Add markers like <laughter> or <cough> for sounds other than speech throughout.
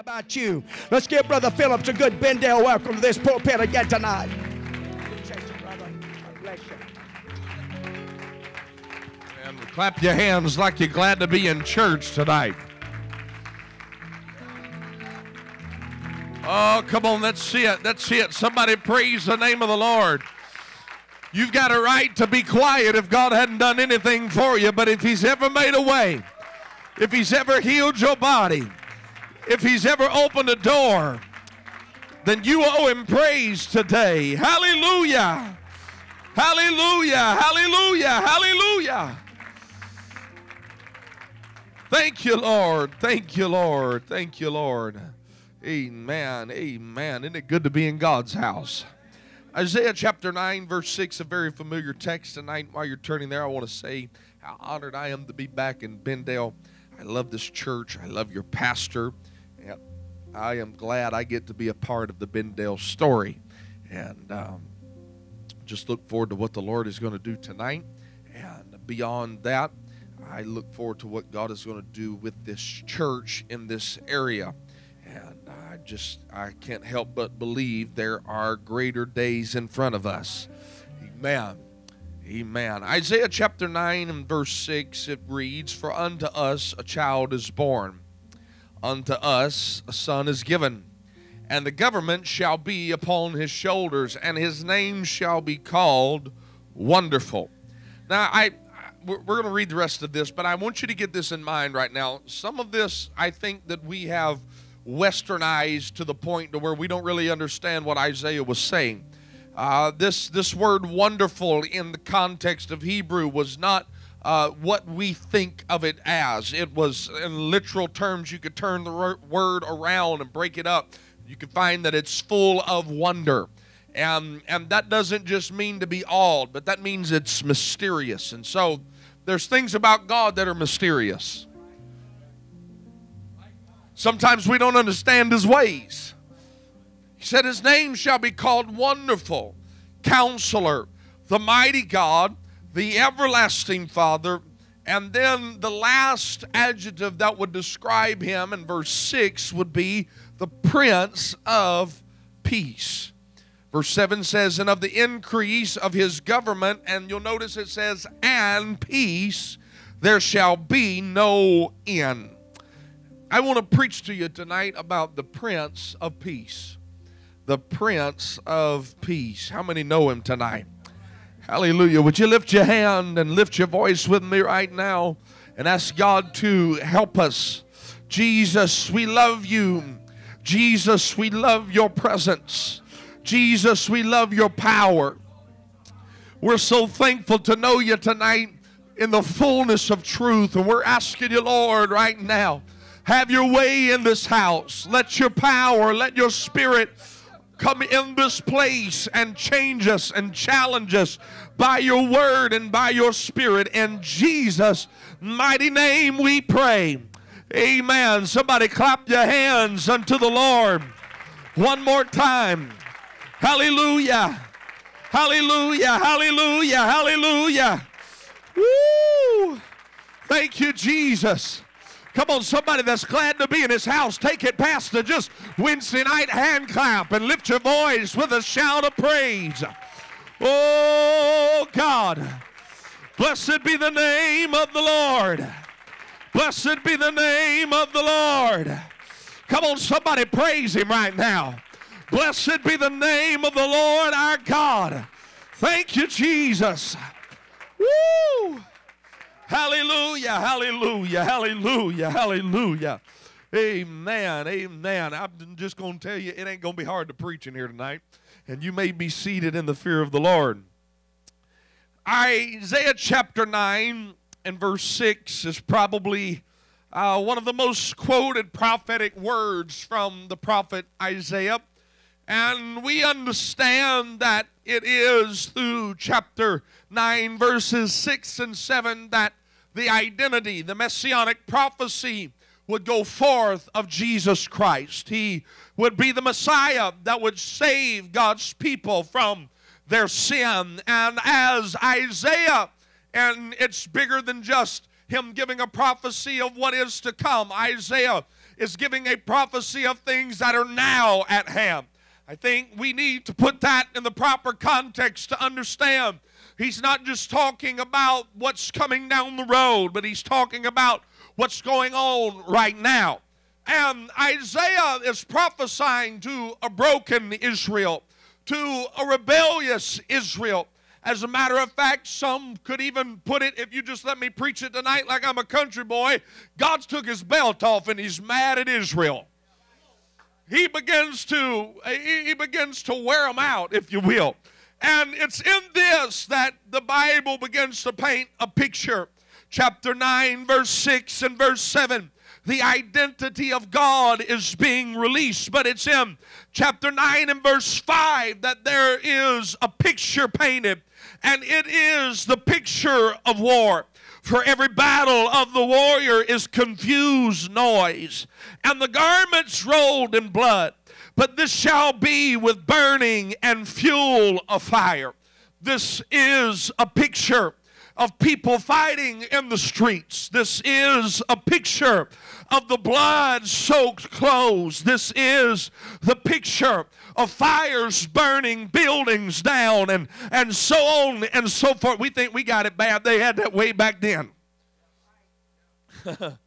About you? Let's give Brother Phillips a good Benndale welcome to this pulpit again tonight. And clap your hands like you're glad to be in church tonight. Oh, come on, let's see it. Let's see it. Somebody praise the name of the Lord. You've got a right to be quiet if God hadn't done anything for you, but if He's ever made a way, if He's ever healed your body, if He's ever opened a door, then you owe Him praise today. Hallelujah! Hallelujah! Hallelujah! Hallelujah! Thank you, Lord. Thank you, Lord. Thank you, Lord. Amen. Amen. Isn't it good to be in God's house? Isaiah chapter 9, verse 6, a very familiar text tonight. While you're turning there, I want to say how honored I am to be back in Benndale. I love this church. I love your pastor. I am glad I get to be a part of the Benndale story. And um, just look forward to what the Lord is going to do tonight. And beyond that, I look forward to what God is going to do with this church in this area. And I just, I can't help but believe there are greater days in front of us. Amen. Amen. Isaiah chapter 9 and verse 6, it reads, For unto us a child is born, unto us a son is given, and the government shall be upon his shoulders, and his name shall be called Wonderful. Now, I, we're, going to read the rest of this, but I want you to get this in mind right now. Some of this, I think that we have westernized to the point to where we don't really understand what Isaiah was saying. Uh, this this word "wonderful" in the context of Hebrew was not uh, what we think of it as. It was in literal terms. You could turn the word around and break it up. You could find that it's full of wonder. And, and that doesn't just mean to be awed, but that means it's mysterious. And so there's things about God that are mysterious. Sometimes we don't understand his ways. He said, His name shall be called Wonderful, Counselor, the Mighty God, the Everlasting Father. And then the last adjective that would describe him in verse 6 would be the Prince of Peace. Verse 7 says, And of the increase of his government, and you'll notice it says, And peace, there shall be no end. I want to preach to you tonight about the Prince of Peace. The Prince of Peace. How many know him tonight? Hallelujah. Would you lift your hand and lift your voice with me right now and ask God to help us? Jesus, we love you. Jesus, we love your presence. Jesus, we love your power. We're so thankful to know you tonight in the fullness of truth. And we're asking you, Lord, right now, have your way in this house. Let your power, let your spirit come in this place and change us and challenge us by your word and by your spirit. In Jesus' mighty name we pray. Amen. Somebody clap your hands unto the Lord. One more time. Hallelujah. Hallelujah. Hallelujah. Hallelujah. Woo! Thank you, Jesus. Come on, somebody that's glad to be in his house, take it past the just Wednesday night hand clap and lift your voice with a shout of praise. Oh, God. Blessed be the name of the Lord. Blessed be the name of the Lord. Come on, somebody praise him right now. Blessed be the name of the Lord our God. Thank you, Jesus. Woo! Hallelujah, hallelujah, hallelujah, hallelujah. Amen, amen. I'm just going to tell you, it ain't going to be hard to preach in here tonight. And you may be seated in the fear of the Lord. Isaiah chapter 9 and verse 6 is probably uh, one of the most quoted prophetic words from the prophet Isaiah. And we understand that it is through chapter 9, verses 6 and 7, that the identity, the messianic prophecy would go forth of Jesus Christ. He would be the Messiah that would save God's people from their sin. And as Isaiah, and it's bigger than just him giving a prophecy of what is to come, Isaiah is giving a prophecy of things that are now at hand. I think we need to put that in the proper context to understand. He's not just talking about what's coming down the road, but he's talking about what's going on right now. And Isaiah is prophesying to a broken Israel, to a rebellious Israel. As a matter of fact, some could even put it, if you just let me preach it tonight like I'm a country boy, God's took his belt off and he's mad at Israel. He begins to he begins to wear them out, if you will. And it's in this that the Bible begins to paint a picture. Chapter 9, verse 6 and verse 7 the identity of God is being released. But it's in chapter 9 and verse 5 that there is a picture painted, and it is the picture of war. For every battle of the warrior is confused noise, and the garments rolled in blood. But this shall be with burning and fuel of fire. This is a picture of people fighting in the streets. This is a picture of the blood soaked clothes. This is the picture of fires burning buildings down and, and so on and so forth. We think we got it bad. They had that way back then. <laughs>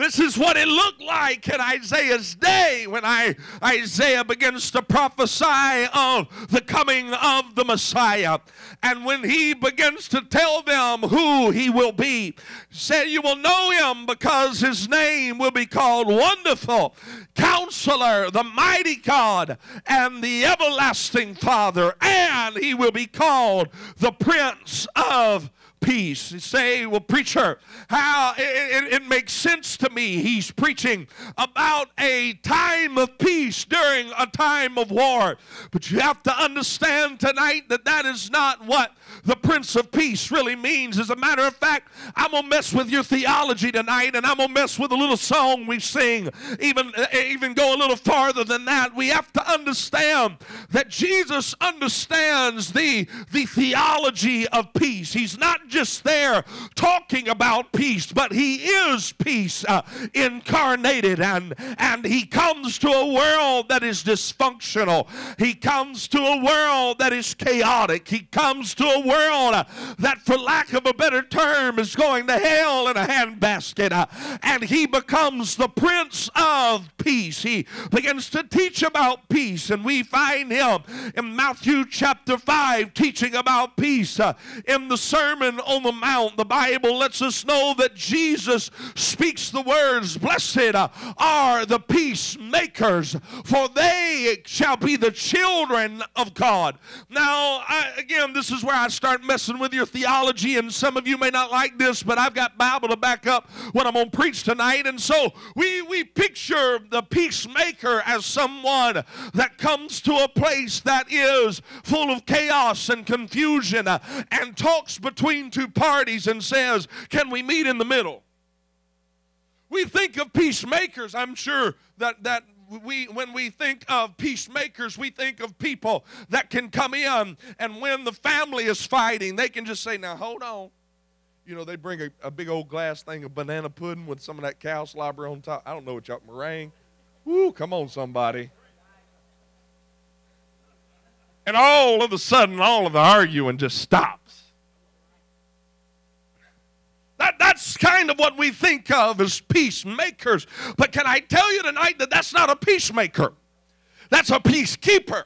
This is what it looked like in Isaiah's day when I, Isaiah begins to prophesy of the coming of the Messiah. And when he begins to tell them who he will be, said, You will know him because his name will be called Wonderful, Counselor, the Mighty God, and the Everlasting Father, and he will be called the Prince of peace. Say, well, preacher, how it, it, it, makes sense to me. He's preaching about a time of peace during a time of war. But you have to understand tonight that that is not what the Prince of Peace really means. As a matter of fact, I'm to mess with your theology tonight and I'm to mess with a little song we sing, even, even go a little farther than that. We have to understand that Jesus understands the, the theology of peace. He's not just there talking about peace, but he is peace uh, incarnated and, and he comes to a world that is dysfunctional. He comes to a world that is chaotic. He comes to a world uh, that, for lack of a better term, is going to hell in a handbasket. Uh, and he becomes the Prince of Peace. He begins to teach about peace, and we find him in Matthew chapter 5 teaching about peace. Uh, in the Sermon on the Mount, the Bible lets us know that Jesus speaks the words, Blessed are the peacemakers, for they shall be the children of God. Now, I, again, this is where I start messing with your theology, and some of you may not like this, but I've got Bible to back up what I'm going to preach tonight. And so we, we picture the peacemaker as someone that comes to a place that is full of chaos and confusion uh, and talks between two parties and says, Can we meet in the middle? We think of peacemakers. I'm sure that, that we when we think of peacemakers, we think of people that can come in and when the family is fighting, they can just say, "Now hold on." You know, they bring a, a big old glass thing of banana pudding with some of that cow slobber on top. I don't know what y'all meringue. Woo, come on, somebody. And all of a sudden, all of the arguing just stops. That, that's of what we think of as peacemakers. But can I tell you tonight that that's not a peacemaker? That's a peacekeeper.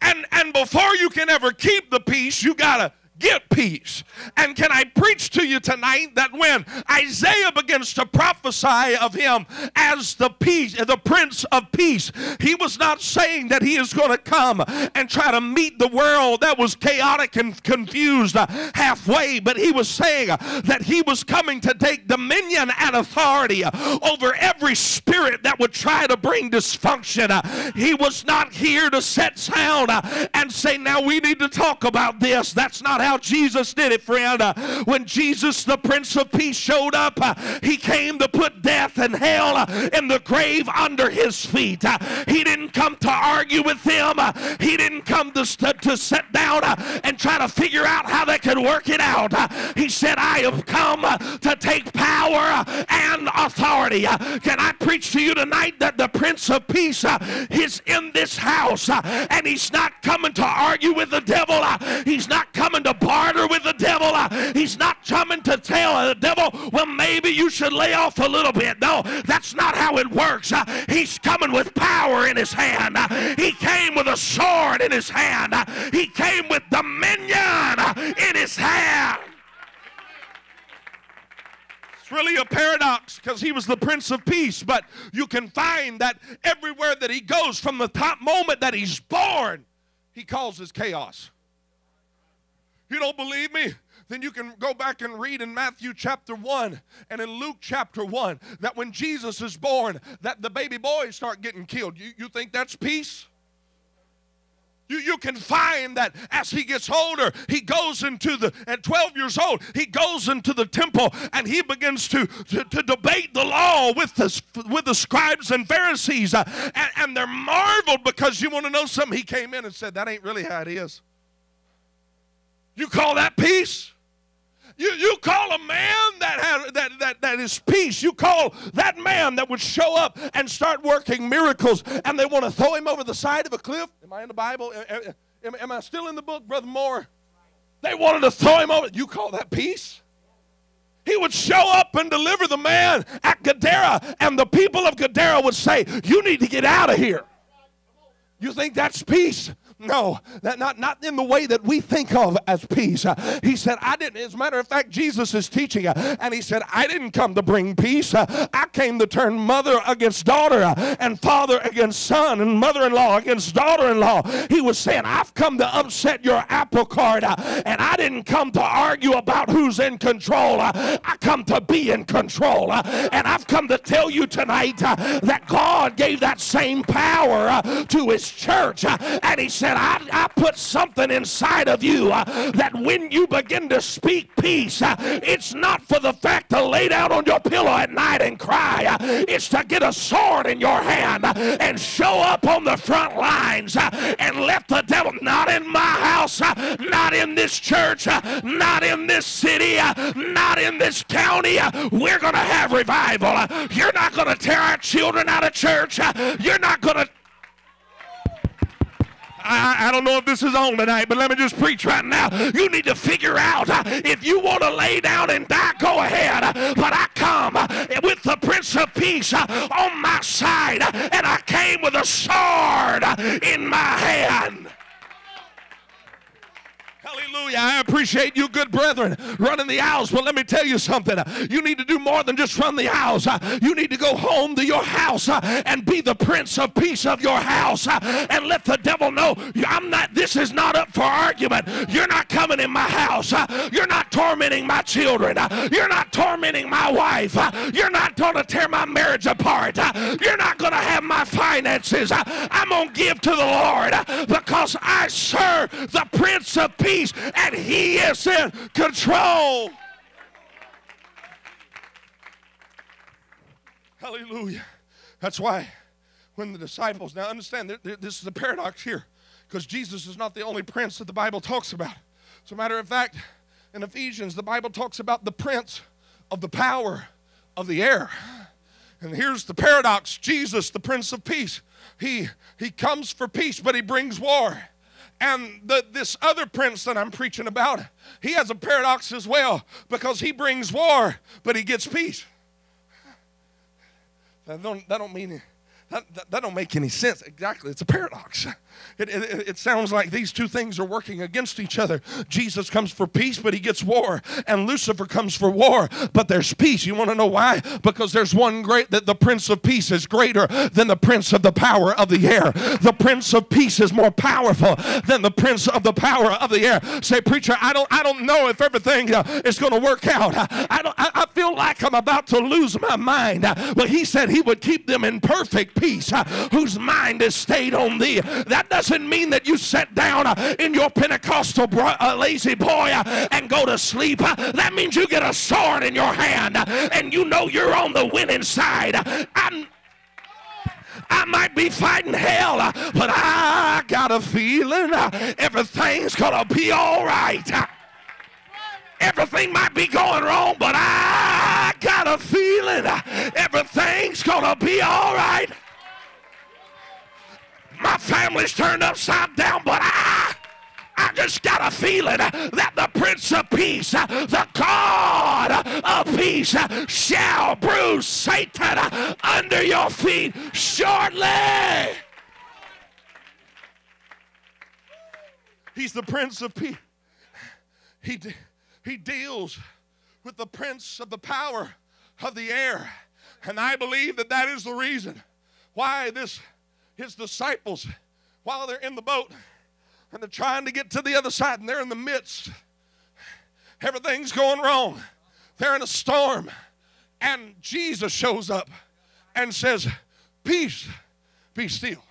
And, and before you can ever keep the peace, you got to get peace. And can I preach to you tonight that when Isaiah begins to prophesy of him as the peace, the prince of peace, he was not saying that he is going to come and try to meet the world that was chaotic and confused uh, halfway, but he was saying that he was coming to take dominion and authority over every spirit that would try to bring dysfunction. Uh, he was not here to set sound uh, and say, now we need to talk about this. That's not how Jesus did it, friend. Uh, when Jesus, the Prince of Peace, showed up, uh, he came to put death and hell uh, in the grave under his feet. Uh, he didn't come to argue with them, uh, he didn't come to, to sit down uh, and try to figure out how they could work it out. He said, I have come to take power and authority. Can I preach to you tonight that the Prince of Peace is in this house and he's not coming to argue with the devil, he's not coming to barter with the devil, uh, he's not coming to tell the devil, well, maybe you should lay off a little bit. No, that's not how it works. Uh, He's coming with power in his hand, Uh, he came with a sword in his hand, he came with dominion in his hand. It's really a paradox because he was the Prince of Peace, but you can find that everywhere that he goes, from the top moment that he's born, he causes chaos. You don't believe me? Then you can go back and read in Matthew chapter 1 and in Luke chapter 1 that when Jesus is born, that the baby boys start getting killed. You, you think that's peace? You, you can find that as he gets older, he goes into the, at 12 years old, he goes into the temple and he begins to, to, to debate the law with the, with the scribes and Pharisees. Uh, and, and they're marveled because you want to know something? He came in and said, That ain't really how it is. You call that peace? You, you call a man that, has, that, that, that is peace, you call that man that would show up and start working miracles and they want to throw him over the side of a cliff? Am I in the Bible? Am, am- am I still in the book, Brother Moore? They wanted to throw him over. You call that peace? He would show up and deliver the man at Gadara, and the people of Gadara would say, You need to get out of here. You think that's peace? No, not, not in the way that we think of as peace. He said, I didn't, as a matter of fact, Jesus is teaching, and he said, I didn't come to bring peace. I came to turn mother against daughter, and father against son, and mother in law against daughter in law. He was saying, I've come to upset your apple cart, and I didn't come to argue about who's in control. I come to be in control. And I've come to tell you tonight that God gave that same power to his church. And he said, I, I put something inside of you uh, that when you begin to speak peace, uh, it's not for the fact to lay down on your pillow at night and cry. Uh, it's to get a sword in your hand uh, and show up on the front lines uh, and let the devil, not in my house, uh, not in this church, not in this city, not in this county. We're going to have revival. You're not going to tear our children out of church. You're not going to I, I don't know if this is on tonight, but let me just preach right now. You need to figure out uh, if you want to lay down and die, go ahead. But I come uh, with the Prince of Peace uh, on my side, and I came with a sword in my hand. Hallelujah. I appreciate you, good brethren, running the aisles. But let me tell you something. You need to do more than just run the aisles. Uh, You need to go home to your house uh, and be the prince of peace of your house uh, and let the devil know I'm not, this is not up for argument. You're not coming in my house. You're not tormenting my children. You're not tormenting my wife. You're not going to tear my marriage apart. You're not going to have my finances. I'm going to give to the Lord because I serve the Prince of Peace and He is in control. Hallelujah. That's why when the disciples, now understand, th- th- this is a paradox here because Jesus is not the only prince that the Bible talks about. As a matter of fact, in Ephesians, the Bible talks about the prince of the power of the air. And here's the paradox Jesus, the Prince of Peace, he, he comes for peace, but he brings war. And the, this other prince that I'm preaching about, he has a paradox as well because he brings war, but he gets peace. That don't, that don't mean that, that, that don't make any sense. Exactly, it's a paradox. <laughs> It, it, it sounds like these two things are working against each other. Jesus comes for peace, but he gets war, and Lucifer comes for war, but there's peace. You want to know why? Because there's one great that the Prince of Peace is greater than the Prince of the power of the air. The Prince of Peace is more powerful than the Prince of the power of the air. Say, preacher, I don't, I don't know if everything uh, is going to work out. I don't, I, I feel like I'm about to lose my mind. But he said he would keep them in perfect peace, uh, whose mind is stayed on thee. That doesn't mean that you sit down uh, in your Pentecostal bro- uh, lazy boy uh, and go to sleep. Uh, that means you get a sword in your hand uh, and you know you're on the winning side. I'm I might be fighting hell, but I got a feeling everything's gonna be all right. Everything might be going wrong, but I got a feeling everything's gonna be all right. My family's turned upside down, but I I just got a feeling that the Prince of Peace, the God of peace, shall bruise Satan under your feet shortly. He's the Prince of Peace. He, de- he deals with the Prince of the power of the air. And I believe that that is the reason why this his disciples, while they're in the boat, and they're trying to get to the other side and they're in the midst. Everything's going wrong. They're in a storm. And Jesus shows up and says, Peace, be still.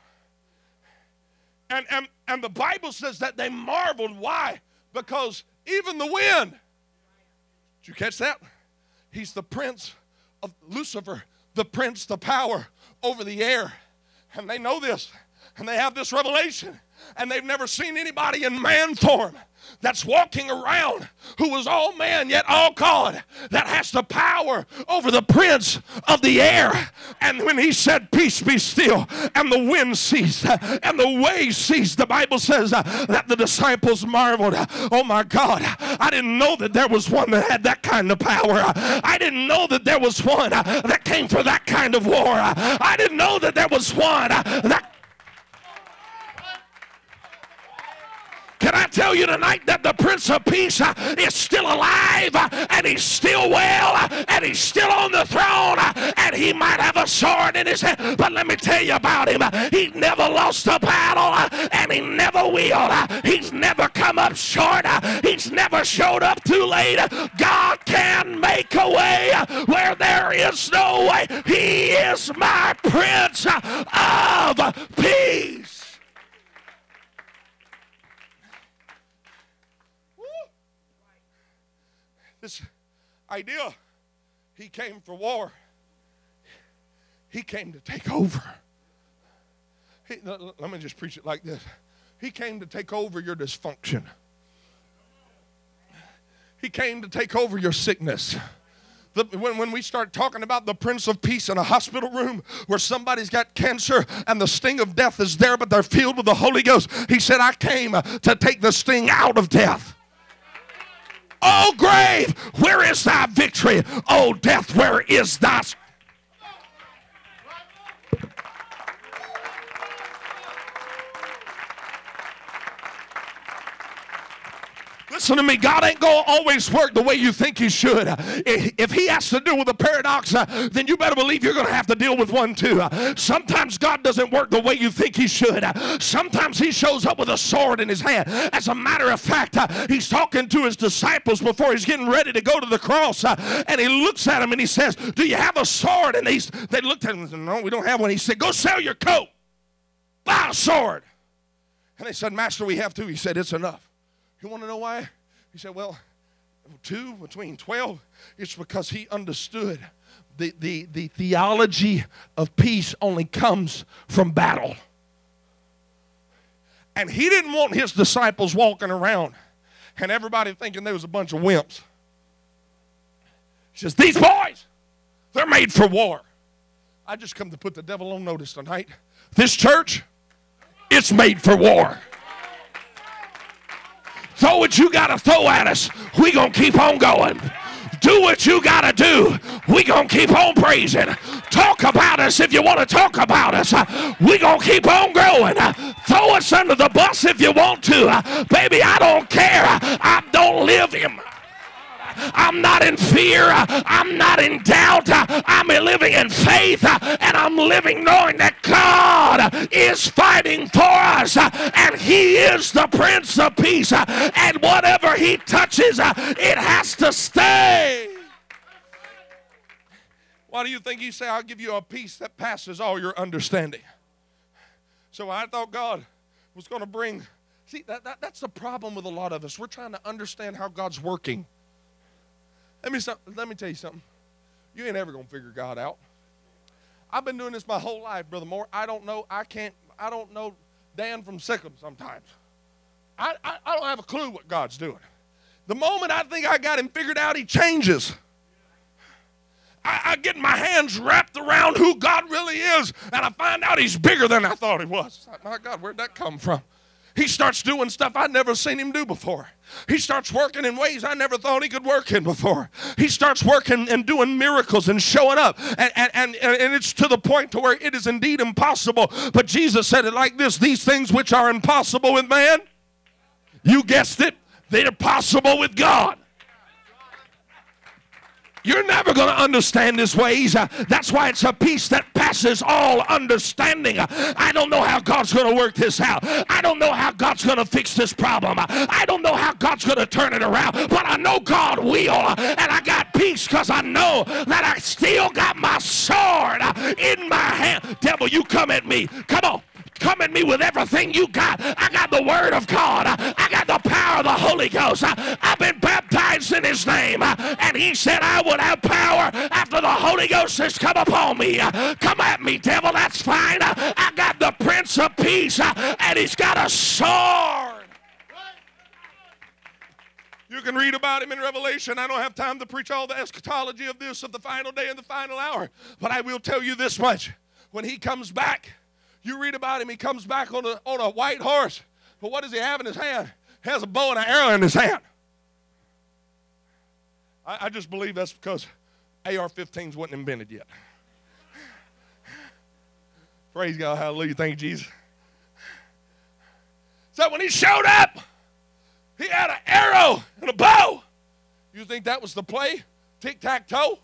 And, and, and the Bible says that they marveled. Why? Because even the wind, did you catch that? He's the prince of Lucifer, the prince, the power over the air. And they know this, and they have this revelation. And they've never seen anybody in man form that's walking around who was all man yet all God that has the power over the prince of the air. And when he said, Peace be still, and the wind ceased, and the waves ceased, the Bible says uh, that the disciples marveled, Oh my God, I didn't know that there was one that had that kind of power. I didn't know that there was one uh, that came for that kind of war. I didn't know that there was one uh, that Can I tell you tonight that the Prince of Peace uh, is still alive uh, and he's still well uh, and he's still on the throne uh, and he might have a sword in his hand, but let me tell you about him. He never lost a battle uh, and he never will. Uh, he's never come up short. He's never showed up too late. God can make a way where there is no way. He is my Prince of Peace. Idea. He came for war. He came to take over. He, let me just preach it like this. He came to take over your dysfunction. He came to take over your sickness. The, when, when we start talking about the Prince of Peace in a hospital room where somebody's got cancer and the sting of death is there, but they're filled with the Holy Ghost, he said, I came to take the sting out of death. Oh, grave, where is thy victory? Oh, death, where is thy. Listen to me, God ain't going to always work the way you think He should. If He has to deal with a paradox, uh, then you better believe you're going to have to deal with one too. Uh, sometimes God doesn't work the way you think He should. Uh, sometimes He shows up with a sword in His hand. As a matter of fact, He's talking to His disciples before He's getting ready to go to the cross, and He looks at them and He says, Do you have a sword? And they, they looked at Him and said, No, we don't have one. He said, Go sell your coat, buy a sword. And they said, Master, we have two. He said, It's enough. You want to know why? He said, Well, two between 12, it's because he understood the, the, the theology of peace only comes from battle. And he didn't want his disciples walking around and everybody thinking there was a bunch of wimps. He says, These boys, they're made for war. I just come to put the devil on notice tonight. This church, it's made for war. Throw what you got to throw at us. We going to keep on going. Do what you got to do. We going to keep on praising. Talk about us if you want to talk about us. We going to keep on growing. Throw us under the bus if you want to. Baby, I don't care. I don't live in I'm not in fear. I'm not in doubt. I'm living in faith and I'm living knowing that God is fighting for us and He is the Prince of Peace. And whatever He touches, it has to stay. Why do you think he said, I'll give you a peace that passes all your understanding? So I thought God was going to bring. See, that, that, that's the problem with a lot of us. We're trying to understand how God's working. Let me, let me tell you something. You ain't ever going to figure God out. I've been doing this my whole life, Brother Moore. I don't know. I can't. I don't know Dan from Sikkim sometimes. I, I, I don't have a clue what God's doing. The moment I think I got him figured out, he changes. I, I, get my hands wrapped around who God really is, and I find out He's bigger than I thought He was. My God, where'd that come from? He starts doing stuff I'd never seen him do before. He starts working in ways I never thought he could work in before. He starts working and doing miracles and showing up. And, and, and, and it's to the point to where it is indeed impossible. But Jesus said it like this These things which are impossible with man, you guessed it, they're possible with God. You're never going to understand his ways. Uh, that's why it's a peace that passes all understanding. Uh, I don't know how God's going to work this out. I don't know how God's going to fix this problem. Uh, I don't know how God's going to turn it around. But I know God will. Uh, and I got peace because I know that I still got my sword uh, in my hand. Devil, you come at me. Come on. Come at me with everything you got. I got the Word of God. I got the power of the Holy Ghost. I've been baptized in His name. And He said I would have power after the Holy Ghost has come upon me. Come at me, devil. That's fine. I got the Prince of Peace, and He's got a sword. You can read about him in Revelation. I don't have time to preach all the eschatology of this, of the final day and the final hour. But I will tell you this much. When he comes back, you read about him, he comes back on a, on a white horse. But what does he have in his hand? He has a bow and an arrow in his hand. I, I just believe that's because AR 15s wasn't invented yet. Praise God, hallelujah, thank you, Jesus. So when he showed up, he had an arrow and a bow. You think that was the play? Tic tac toe?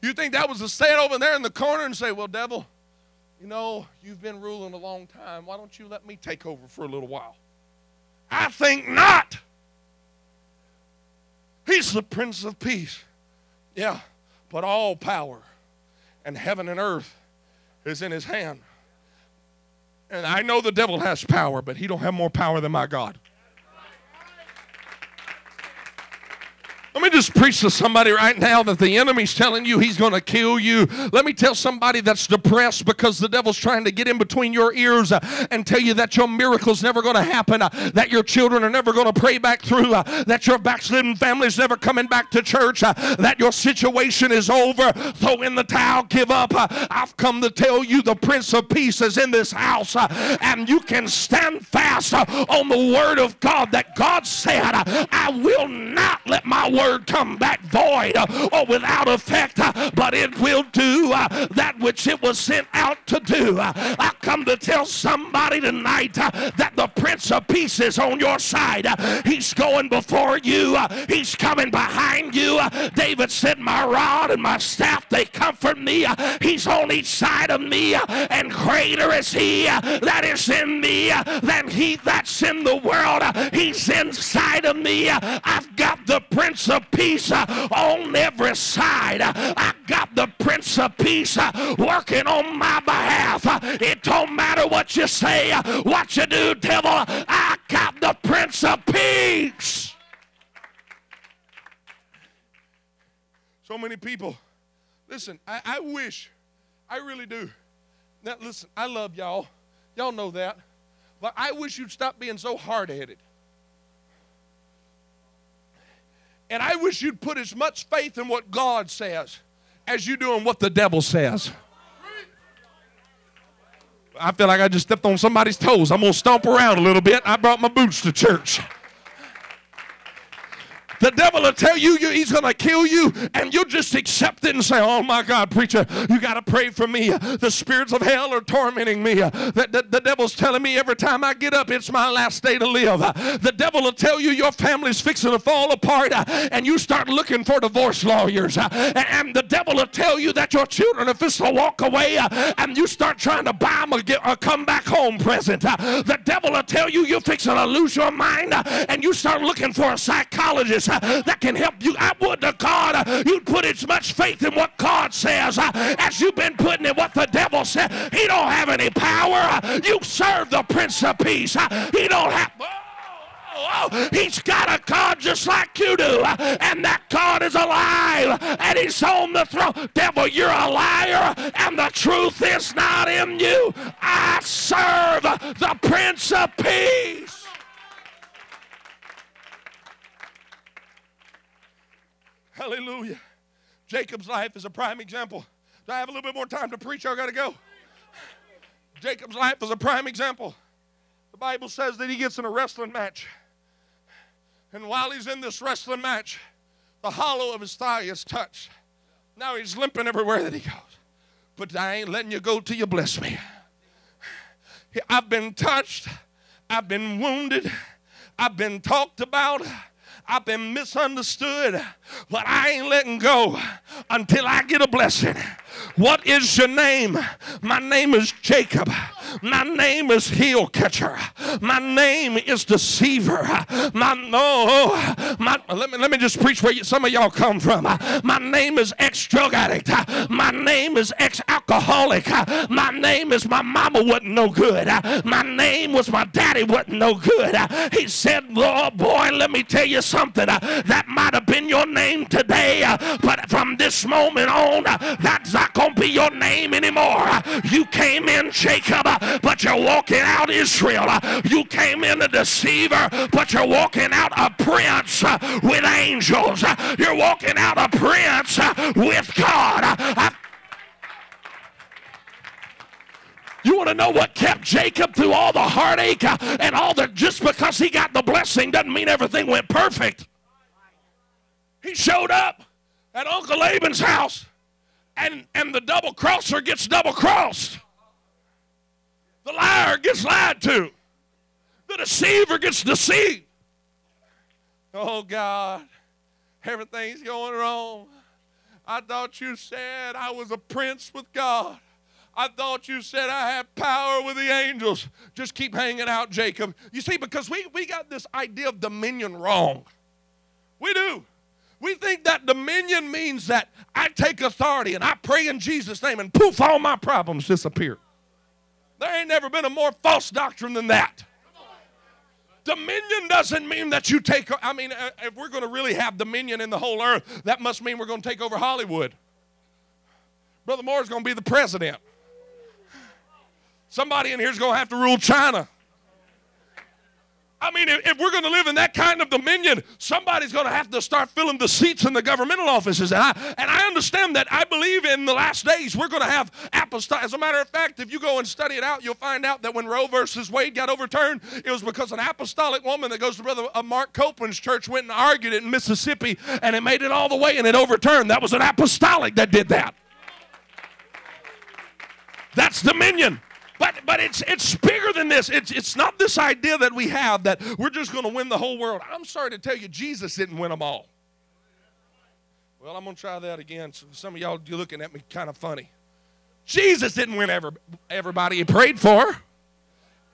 You think that was to stand over there in the corner and say, Well, devil, you know, you've been ruling a long time. Why don't you let me take over for a little while? I think not. He's the Prince of Peace. Yeah, but all power and heaven and earth is in his hand. And I know the devil has power, but he don't have more power than my God. Let me just preach to somebody right now that the enemy's telling you he's going to kill you. Let me tell somebody that's depressed because the devil's trying to get in between your ears uh, and tell you that your miracle's never going to happen, uh, that your children are never going to pray back through, uh, that your backslidden family's never coming back to church, that your situation is over. Throw in the towel, give up. I've come to tell you the Prince of Peace is in this house, and you can stand fast on the word of God that God said, I will not let my word word come back void uh, or without effect, uh, but it will do uh, that which it was sent out to do. Uh, I come to tell somebody tonight uh, that the Prince of Peace is on your side. Uh, he's going before you, he's coming behind you. David said, My rod and my staff, they comfort me. He's on each side of me, and greater is he that is in me than he that's in the world. He's inside of me. I've got the Prince of Peace uh, on every side. I got the Prince of Peace uh, working on my behalf. It don't matter what you say, what you do, devil. I got the Prince of Peace. So many people. Listen, I, I wish, I really do. Now, listen, I love y'all. Y'all know that. But I wish you'd stop being so hard headed. And I wish you'd put as much faith in what God says as you do in what the devil says. I feel like I just stepped on somebody's toes. I'm going to stomp around a little bit. I brought my boots to church. The devil will tell you, he's going to kill you, and you'll just accept it and say, Oh my God, preacher, you got to pray for me. The spirits of hell are tormenting me. The, the, the, devil's telling me every time I get up, it's my last day to live. The devil will tell you your family's fixing to fall apart, and you start looking for divorce lawyers. And the devil will tell you that your children are fixing to walk away, and you start trying to buy them a, a come back home present. The devil will tell you you're fixing to lose your mind, and you start looking for a psychologist that can help you. I would to God you'd put as much faith in what God says uh, as you've been putting in what the devil said. He don't have any power. You serve the Prince of Peace. Uh, he don't have. Oh, oh, oh, he's got a God just like you do, uh, and that God is alive, and he's on the throne. Devil, you're a liar, and the truth is not in you. I serve the Prince of Peace. Hallelujah. Jacob's life is a prime example. Do I have a little bit more time to preach? I got to go. Jacob's life is a prime example. The Bible says that he gets in a wrestling match. And while he's in this wrestling match, the hollow of his thigh is touched. Now he's limping everywhere that he goes. But I ain't letting you go till you bless me. I've been touched. I've been wounded. I've been talked about. I've been misunderstood, but I ain't letting go until I get a blessing. What is your name? My name is Jacob. My name is heel catcher. My name is deceiver. My no, my, let me let me just preach where you, some of y'all come from. My name is ex drug addict. My name is ex alcoholic. My name is my mama wasn't no good. My name was my daddy wasn't no good. He said, "Oh boy, let me tell you something. Uh, that might have been your name today, uh, but from this moment on, uh, that's not going to be your name anymore. You came in Jacob, but you're walking out Israel. You came in a deceiver, but you're walking out a prince with angels. You're walking out a prince with God. You want to know what kept Jacob through all the heartache uh, and all the just because he got the blessing doesn't mean everything went perfect. He showed up at Uncle Laban's house and, and the double crosser gets double crossed. The liar gets lied to. The deceiver gets deceived. Oh God, everything's going wrong. I thought you said I was a prince with God. I thought you said I have power with the angels. Just keep hanging out, Jacob. You see, because we, we got this idea of dominion wrong. We do. We think that dominion means that I take authority and I pray in Jesus' name and poof, all my problems disappear. There ain't never been a more false doctrine than that. Dominion doesn't mean that you take, I mean, uh, if we're going to really have dominion in the whole earth, that must mean we're going to take over Hollywood. Brother Moore's going to be the president. Somebody in here is going to have to rule China. I mean, if, if we're going to live in that kind of dominion, somebody's going to have to start filling the seats in the governmental offices. And I, and I understand that. I believe in the last days we're going to have apostolic. As a matter of fact, if you go and study it out, you'll find out that when Roe versus Wade got overturned, it was because an apostolic woman that goes to Brother uh, Mark Copeland's church went and argued it in Mississippi, and it made it all the way and it overturned. That was an apostolic that did that. That's dominion. But but it's it's bigger than this. It's it's not this idea that we have that we're just going to win the whole world. I'm sorry to tell you, Jesus didn't win them all. Well, I'm going to try that again. So some of y'all you're looking at me kind of funny. Jesus didn't win every, everybody he prayed for.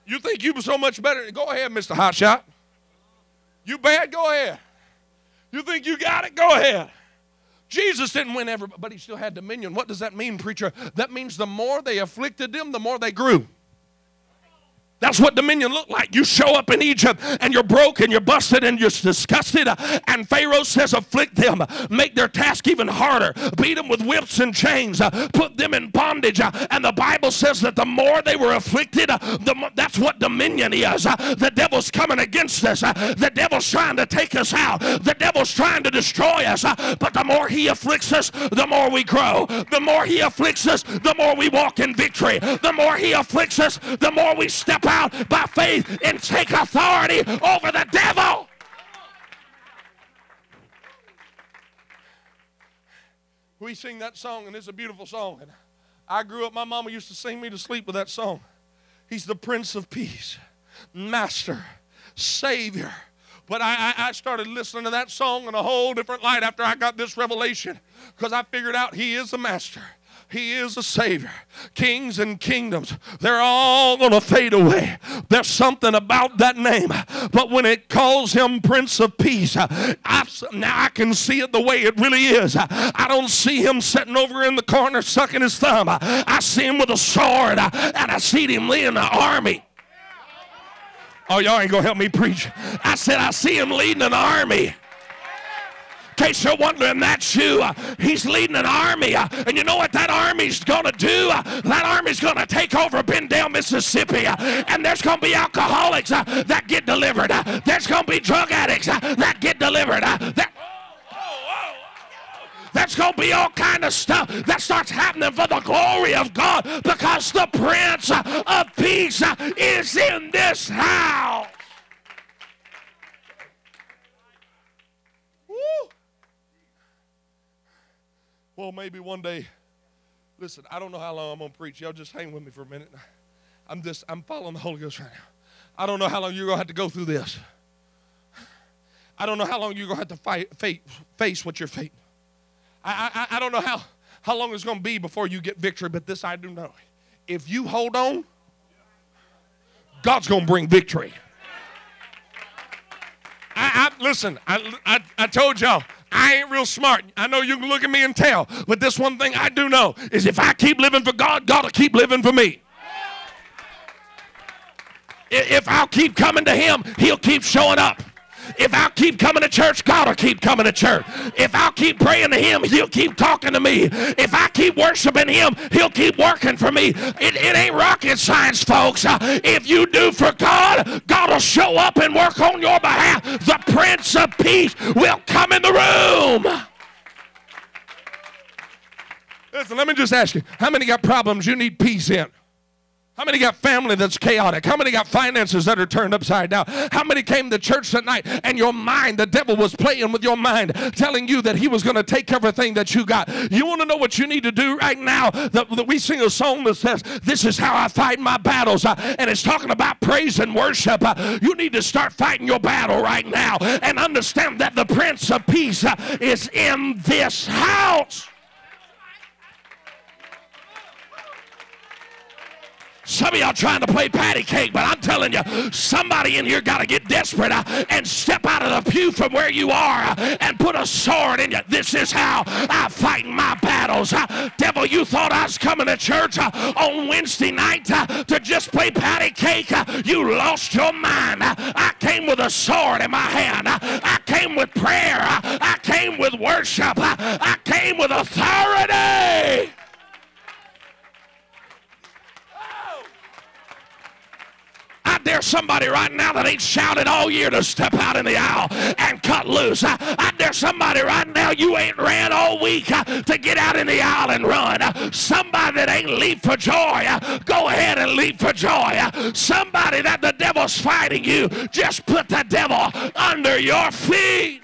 You think you were so much better? Go ahead, Mr. Hotshot. You bad? Go ahead. You think you got it? Go ahead. Jesus didn't win everybody, but he still had dominion. What does that mean, preacher? That means the more they afflicted them, the more they grew. That's what dominion looked like. You show up in Egypt and you're broke and you're busted and you're disgusted. Uh, and Pharaoh says, afflict them, make their task even harder, beat them with whips and chains, uh, put them in bondage. Uh, and the Bible says that the more they were afflicted, the that's what dominion is. The devil's coming against us. The devil's trying to take us out. The devil's trying to destroy us. But the more he afflicts us, the more we grow. The more he afflicts us, the more we walk in victory. The more he afflicts us, the more we step out by faith and take authority over the devil. We sing that song, and it's a beautiful song. And I grew up, my mama used to sing me to sleep with that song. He's the Prince of Peace, Master, Savior. But I, I, started listening to that song in a whole different light after I got this revelation because I figured out He is the Master. He is a Savior. Kings and kingdoms, they're all going to fade away. There's something about that name. But when it calls him Prince of Peace, I, now I can see it the way it really is. I don't see him sitting over in the corner sucking his thumb. I see him with a sword and I see him leading an army. Oh, y'all ain't going to help me preach. I said, I see him leading an army case you're wondering, that's you. He's leading an army. And you know what that army's going to do? That army's going to take over Benndale, Mississippi. And there's going to be alcoholics that get delivered. There's going to be drug addicts that get delivered. That, that's going to be all kind of stuff that starts happening for the glory of God because the Prince of Peace is in this house. Well, maybe one day. Listen, I don't know how long I'm going to preach. Y'all just hang with me for a minute. I'm just, I'm following the Holy Ghost right now. I don't know how long you're going to have to go through this. I don't know how long you're going to have to fight, face, what you're facing. I, I, I don't know how, how long it's going to be before you get victory, but this I do know. If you hold on, God's going to bring victory. I, I listen, I, I, I told y'all, I ain't real smart. I know you can look at me and tell, but this one thing I do know is if I keep living for God, God will keep living for me. If I'll keep coming to Him, He'll keep showing up. If I'll keep coming to church, God will keep coming to church. If I'll keep praying to Him, He'll keep talking to me. If I keep worshiping Him, He'll keep working for me. It, it ain't rocket science, folks. Uh, if you do for God, God will show up and work on your behalf. The Prince of Peace will come in the room. Listen, let me just ask you how many got problems you need peace in? How many got family that's chaotic? How many got finances that are turned upside down? How many came to church tonight and your mind, the devil was playing with your mind, telling you that he was going to take everything that you got? You want to know what you need to do right now? That, we sing a song that says, This is how I fight my battles. Uh, and it's talking about praise and worship. Uh, you need to start fighting your battle right now and understand that the Prince of Peace uh, is in this house. Some of y'all trying to play patty cake, but I'm telling you, somebody in here got to get desperate uh, and step out of the pew from where you are uh, and put a sword in you. This is how I fight my battles. Uh, devil, you thought I was coming to church uh, on Wednesday night uh, to just play patty cake. Uh? You lost your mind. I came with a sword in my hand. I came with prayer. I came with worship. I came with authority. I dare somebody right now that ain't shouted all year to step out in the aisle and cut loose. I, I dare somebody right now you ain't ran all week uh, to get out in the aisle and run. Uh, somebody that ain't leap for joy, uh, go ahead and leap for joy. Somebody that the devil's fighting you, just put the devil under your feet.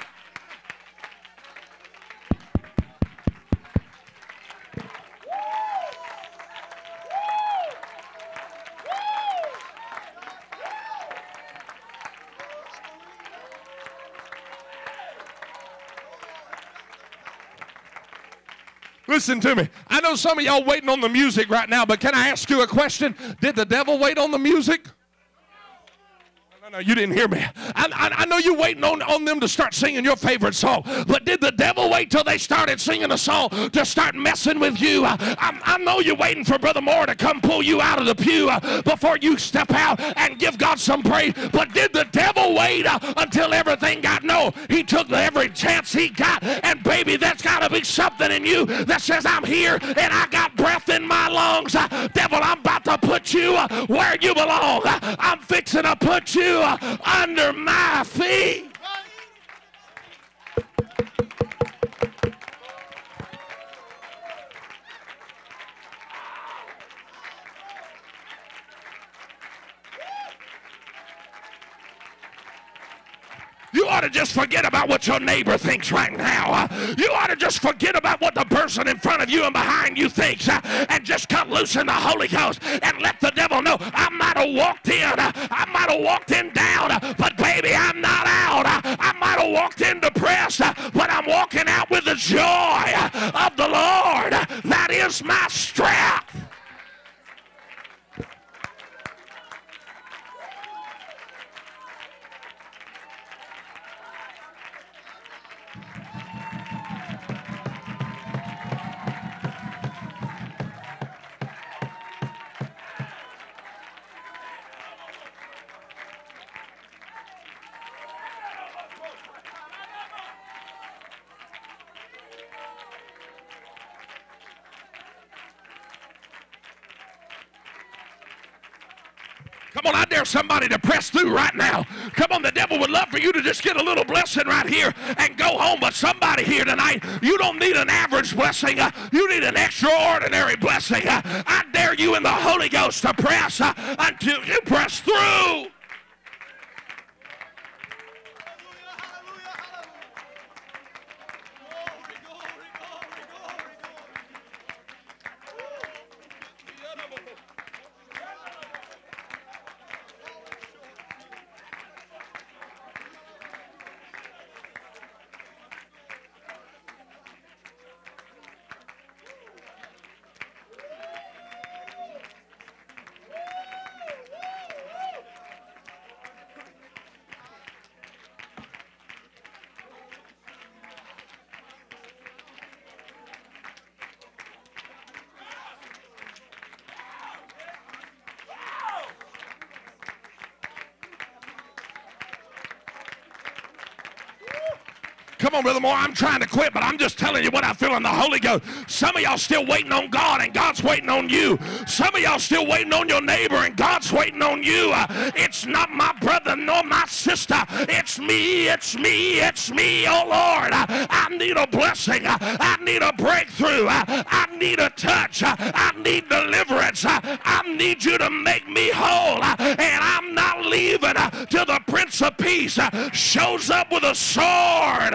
Listen to me. I know some of y'all waiting on the music right now, but can I ask you a question? Did the devil wait on the music? No, you didn't hear me. I, I, I, know you're waiting on, on them to start singing your favorite song, but did the devil wait till they started singing a song to start messing with you? I, I, I know you're waiting for Brother Moore to come pull you out of the pew uh, before you step out and give God some praise, but did the devil wait uh, until everything got no? He took every chance he got, and baby, that's got to be something in you that says, I'm here and I got breath in my lungs. Uh, devil, I'm about to put you where you belong. I'm fixing to put you under my feet. Ought to just forget about what your neighbor thinks right now. Uh, you ought to just forget about what the person in front of you and behind you thinks uh, and just cut loose in the Holy Ghost and let the devil know I might have walked in, uh, I might have walked in down, uh, but baby, I'm not out. I might have walked in depressed, but I'm walking out with the joy of the Lord. That is my Come on, I dare somebody to press through right now. Come on, the devil would love for you to just get a little blessing right here and go home. But somebody here tonight, you don't need an average blessing. Uh, you need an extraordinary blessing. Uh, I dare you in the Holy Ghost to press uh, until you press through. Come on, Brother Moore. I'm trying to quit, but I'm just telling you what I feel in the Holy Ghost. Some of y'all still waiting on God, and God's waiting on you. Some of y'all still waiting on your neighbor, and God's waiting on you. Uh, it's not my brother nor my sister. It's me. It's me. It's me. Oh Lord, uh, I need a blessing. Uh, I need a breakthrough. Uh, I need a touch. Uh, I need deliverance. Uh, I need you to make me whole. And I'm not leaving till the Prince of Peace shows up with a sword.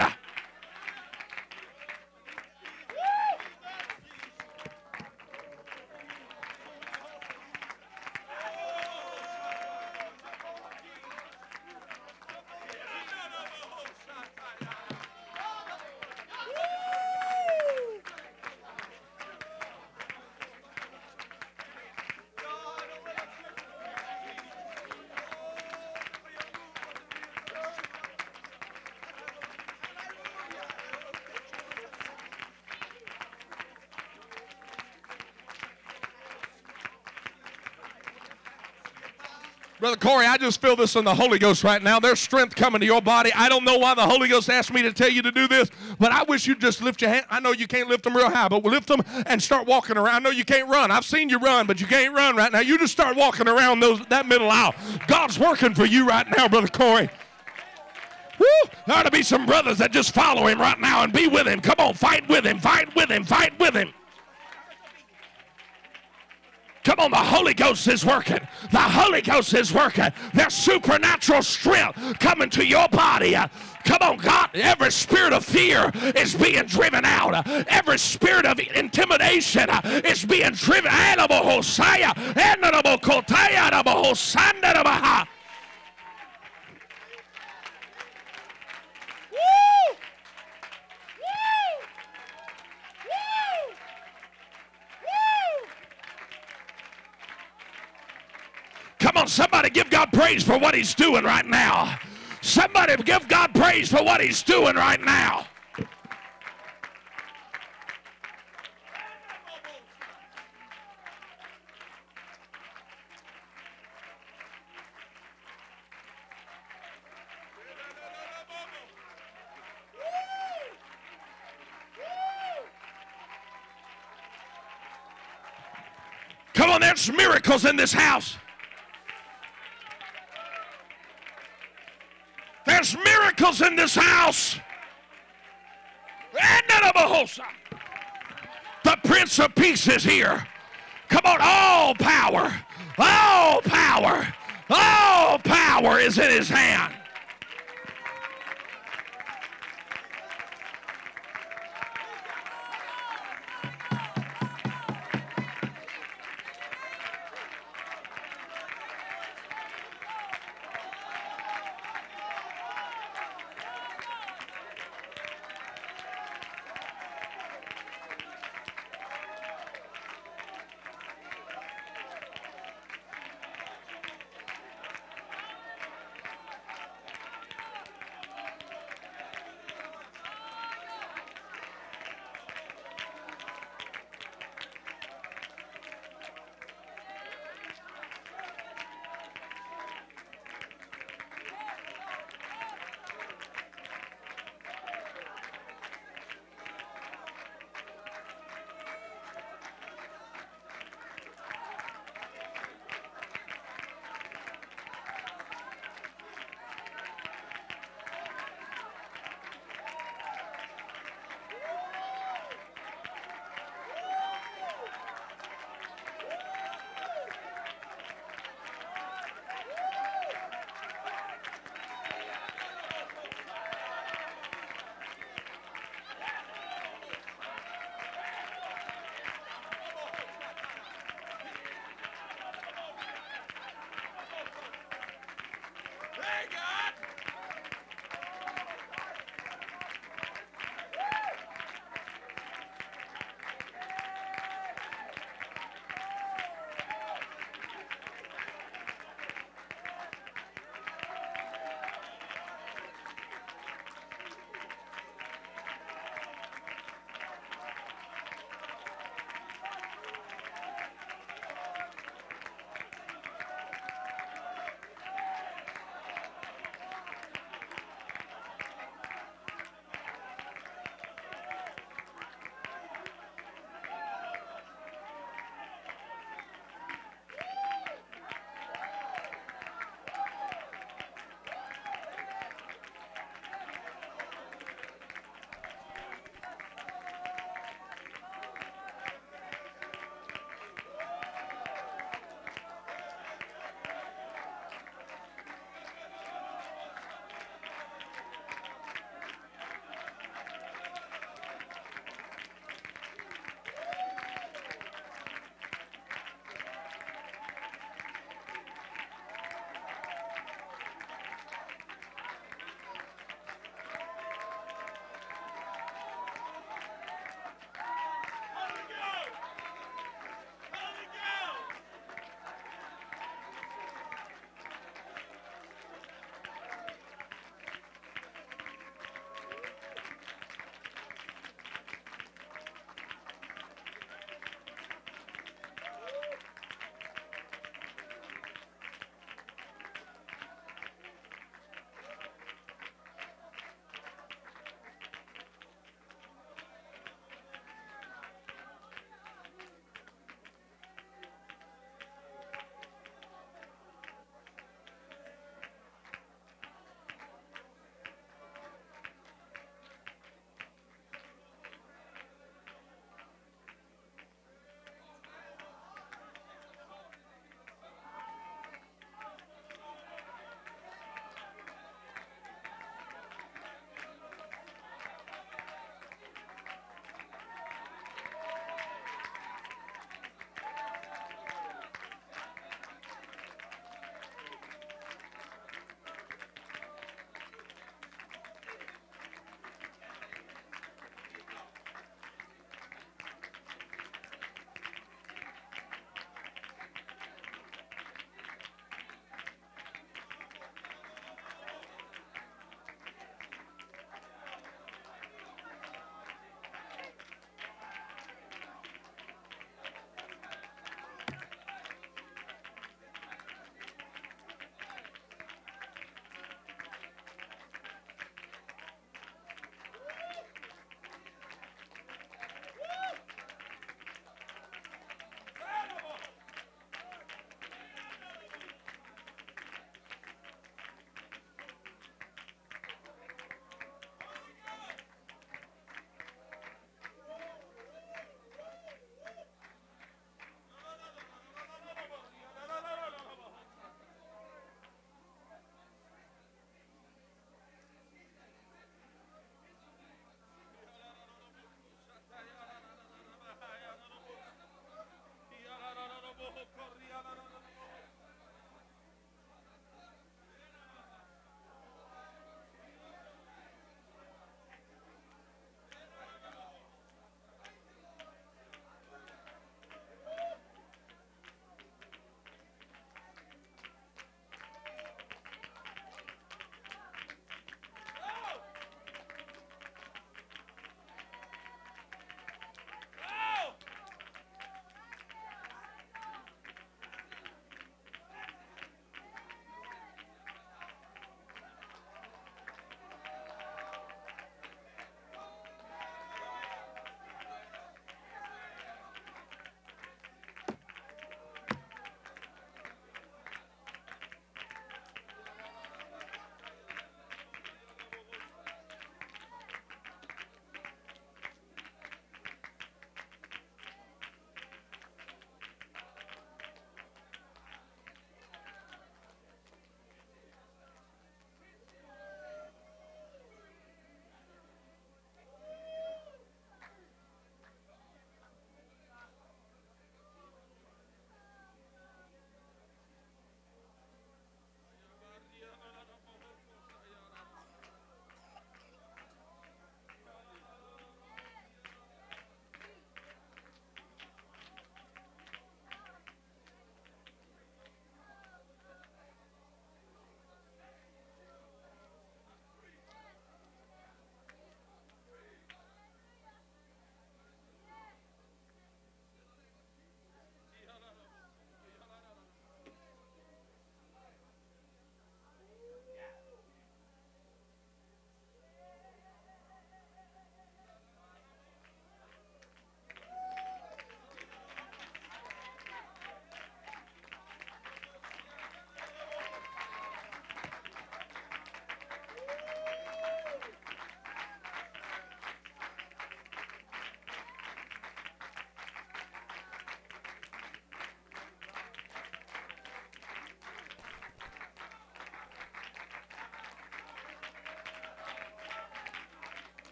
Corey, I just feel this in the Holy Ghost right now. There's strength coming to your body. I don't know why the Holy Ghost asked me to tell you to do this, but I wish you'd just lift your hand. I know you can't lift them real high, but lift them and start walking around. I know you can't run. I've seen you run, but you can't run right now. You just start walking around those that middle aisle. God's working for you right now, Brother Corey. Woo! There ought to be some brothers that just follow him right now and be with him. Come on, fight with him, fight with him, fight with him. Come on, the Holy Ghost is working. The Holy Ghost is working. There's supernatural strength coming to your body. Come on, God. Every spirit of fear is being driven out. Every spirit of intimidation is being driven. Animal somebody give God praise for what He's doing right now. Somebody give God praise for what He's doing right now. Come on, there's miracles in this house. There's miracles in this house. The Prince of Peace is here. Come on, all power, all power, all power is in his hand.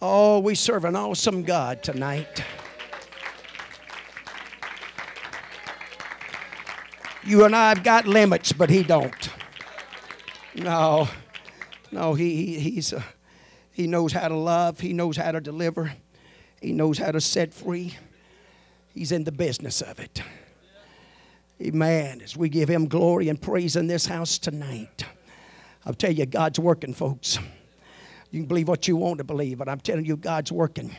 Oh, we serve an awesome God tonight. You and I have got limits, but He don't. No, no, He, he He's uh, He knows how to love. He knows how to deliver. He knows how to set free. He's in the business of it. Amen. As we give Him glory and praise in this house tonight, I'll tell you, God's working, folks. You can believe what you want to believe, but I'm telling you, God's working.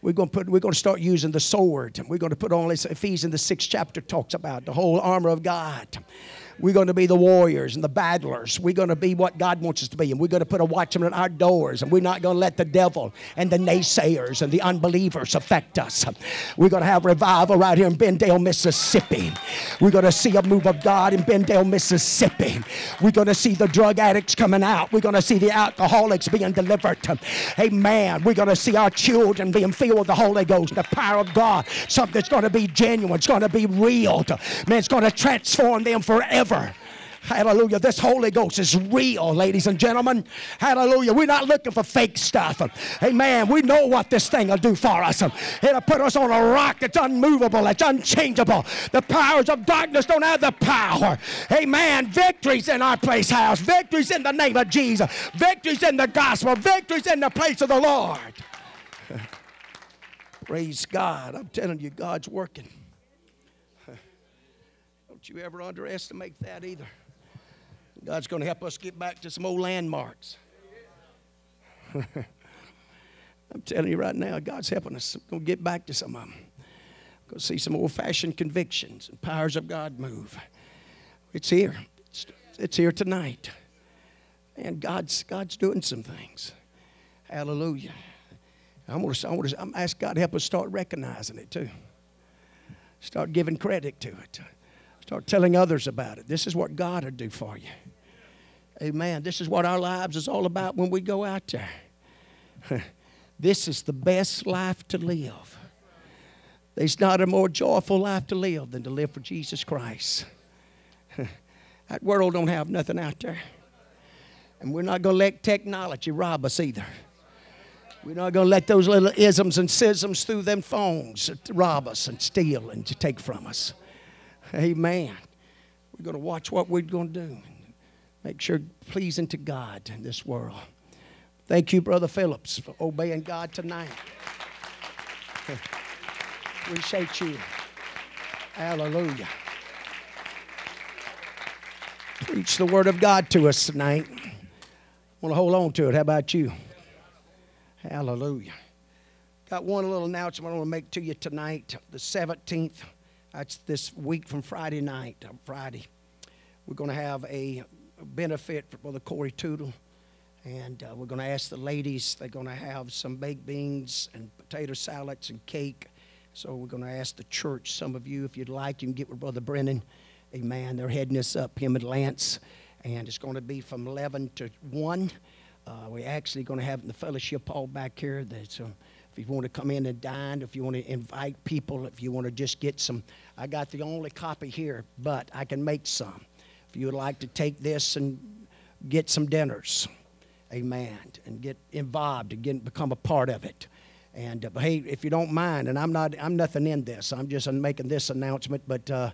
We're going to put. We're going to start using the sword. We're going to put on this. Ephesians the sixth chapter talks about the whole armor of God. We're going to be the warriors and the battlers. We're going to be what God wants us to be. And we're going to put a watchman at our doors. And we're not going to let the devil and the naysayers and the unbelievers affect us. We're going to have revival right here in Benndale, Mississippi. We're going to see a move of God in Benndale, Mississippi. We're going to see the drug addicts coming out. We're going to see the alcoholics being delivered. Amen. We're going to see our children being filled with the Holy Ghost, the power of God. Something that's going to be genuine. It's going to be real. Man, it's going to transform them forever Hallelujah. This Holy Ghost is real, ladies and gentlemen. Hallelujah. We're not looking for fake stuff. Amen. We know what this thing will do for us. It'll put us on a rock that's unmovable, it's unchangeable. The powers of darkness don't have the power. Amen. Victories in our place house. Victories in the name of Jesus. Victories in the gospel. Victories in the place of the Lord. <laughs> Praise God. I'm telling you, God's working. Don't you ever underestimate that either. God's going to help us get back to some old landmarks. <laughs> I'm telling you right now, God's helping us. We're going to get back to some um, of them. Going to see some old fashioned convictions and powers of God move. It's here. It's, it's here tonight. And God's, God's doing some things. Hallelujah. I'm going to, I'm going to I'm ask God to help us start recognizing it too. Start giving credit to it. Start telling others about it. This is what God will do for you. Amen. This is what our lives is all about when we go out there. <laughs> this is the best life to live. There's not a more joyful life to live than to live for Jesus Christ. <laughs> that world don't have nothing out there. And we're not going to let technology rob us either. We're not going to let those little isms and schisms through them phones rob us and steal and take from us. Amen. We're going to watch what we're going to do. Make sure pleasing to God in this world. Thank you, Brother Phillips, for obeying God tonight. <laughs> Appreciate you. Hallelujah. Preach the word of God to us tonight. Want to hold on to it. How about you? Hallelujah. Got one little announcement I want to make to you tonight, the 17th. That's this week from Friday night, Friday. We're going to have a benefit for Brother Corey Tootle. And uh, we're going to ask the ladies, they're going to have some baked beans and potato salads and cake. So we're going to ask the church, some of you, if you'd like, you can get with Brother Brennan. Amen. They're heading us up, him and Lance. And it's going to be from 11 to 1. Uh, we're actually going to have the fellowship hall back here. That's, uh, if you want to come in and dine, if you want to invite people, if you want to just get some, I got the only copy here, but I can make some. If you would like to take this and get some dinners, amen, and get involved and get, become a part of it. And uh, hey, if you don't mind, and I'm not, I'm nothing in this. I'm just making this announcement, but. Uh,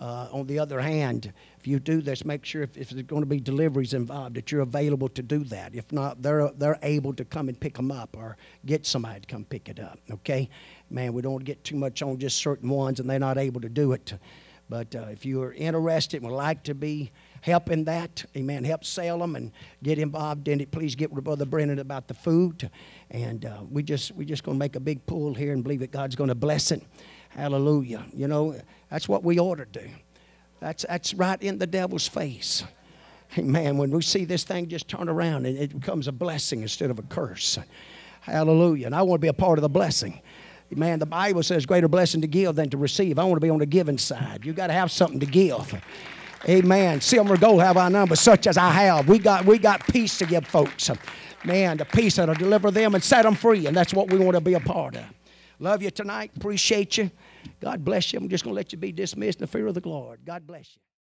uh, on the other hand, if you do this, make sure if, if there's going to be deliveries involved that you're available to do that. If not, they're, they're able to come and pick them up or get somebody to come pick it up, okay? Man, we don't get too much on just certain ones and they're not able to do it. But uh, if you are interested and would like to be helping that, amen, help sell them and get involved in it, please get with Brother Brennan about the food. And uh, we just, we're just going to make a big pull here and believe that God's going to bless it. Hallelujah. You know, that's what we ought to do. That's, that's right in the devil's face. Amen. When we see this thing just turn around and it becomes a blessing instead of a curse. Hallelujah. And I want to be a part of the blessing. Man, the Bible says greater blessing to give than to receive. I want to be on the giving side. You got to have something to give. Amen. Silver gold have I but such as I have. We got we got peace to give folks. Man, the peace that'll deliver them and set them free, and that's what we want to be a part of. Love you tonight. Appreciate you. God bless you. I'm just going to let you be dismissed in the fear of the Lord. God bless you.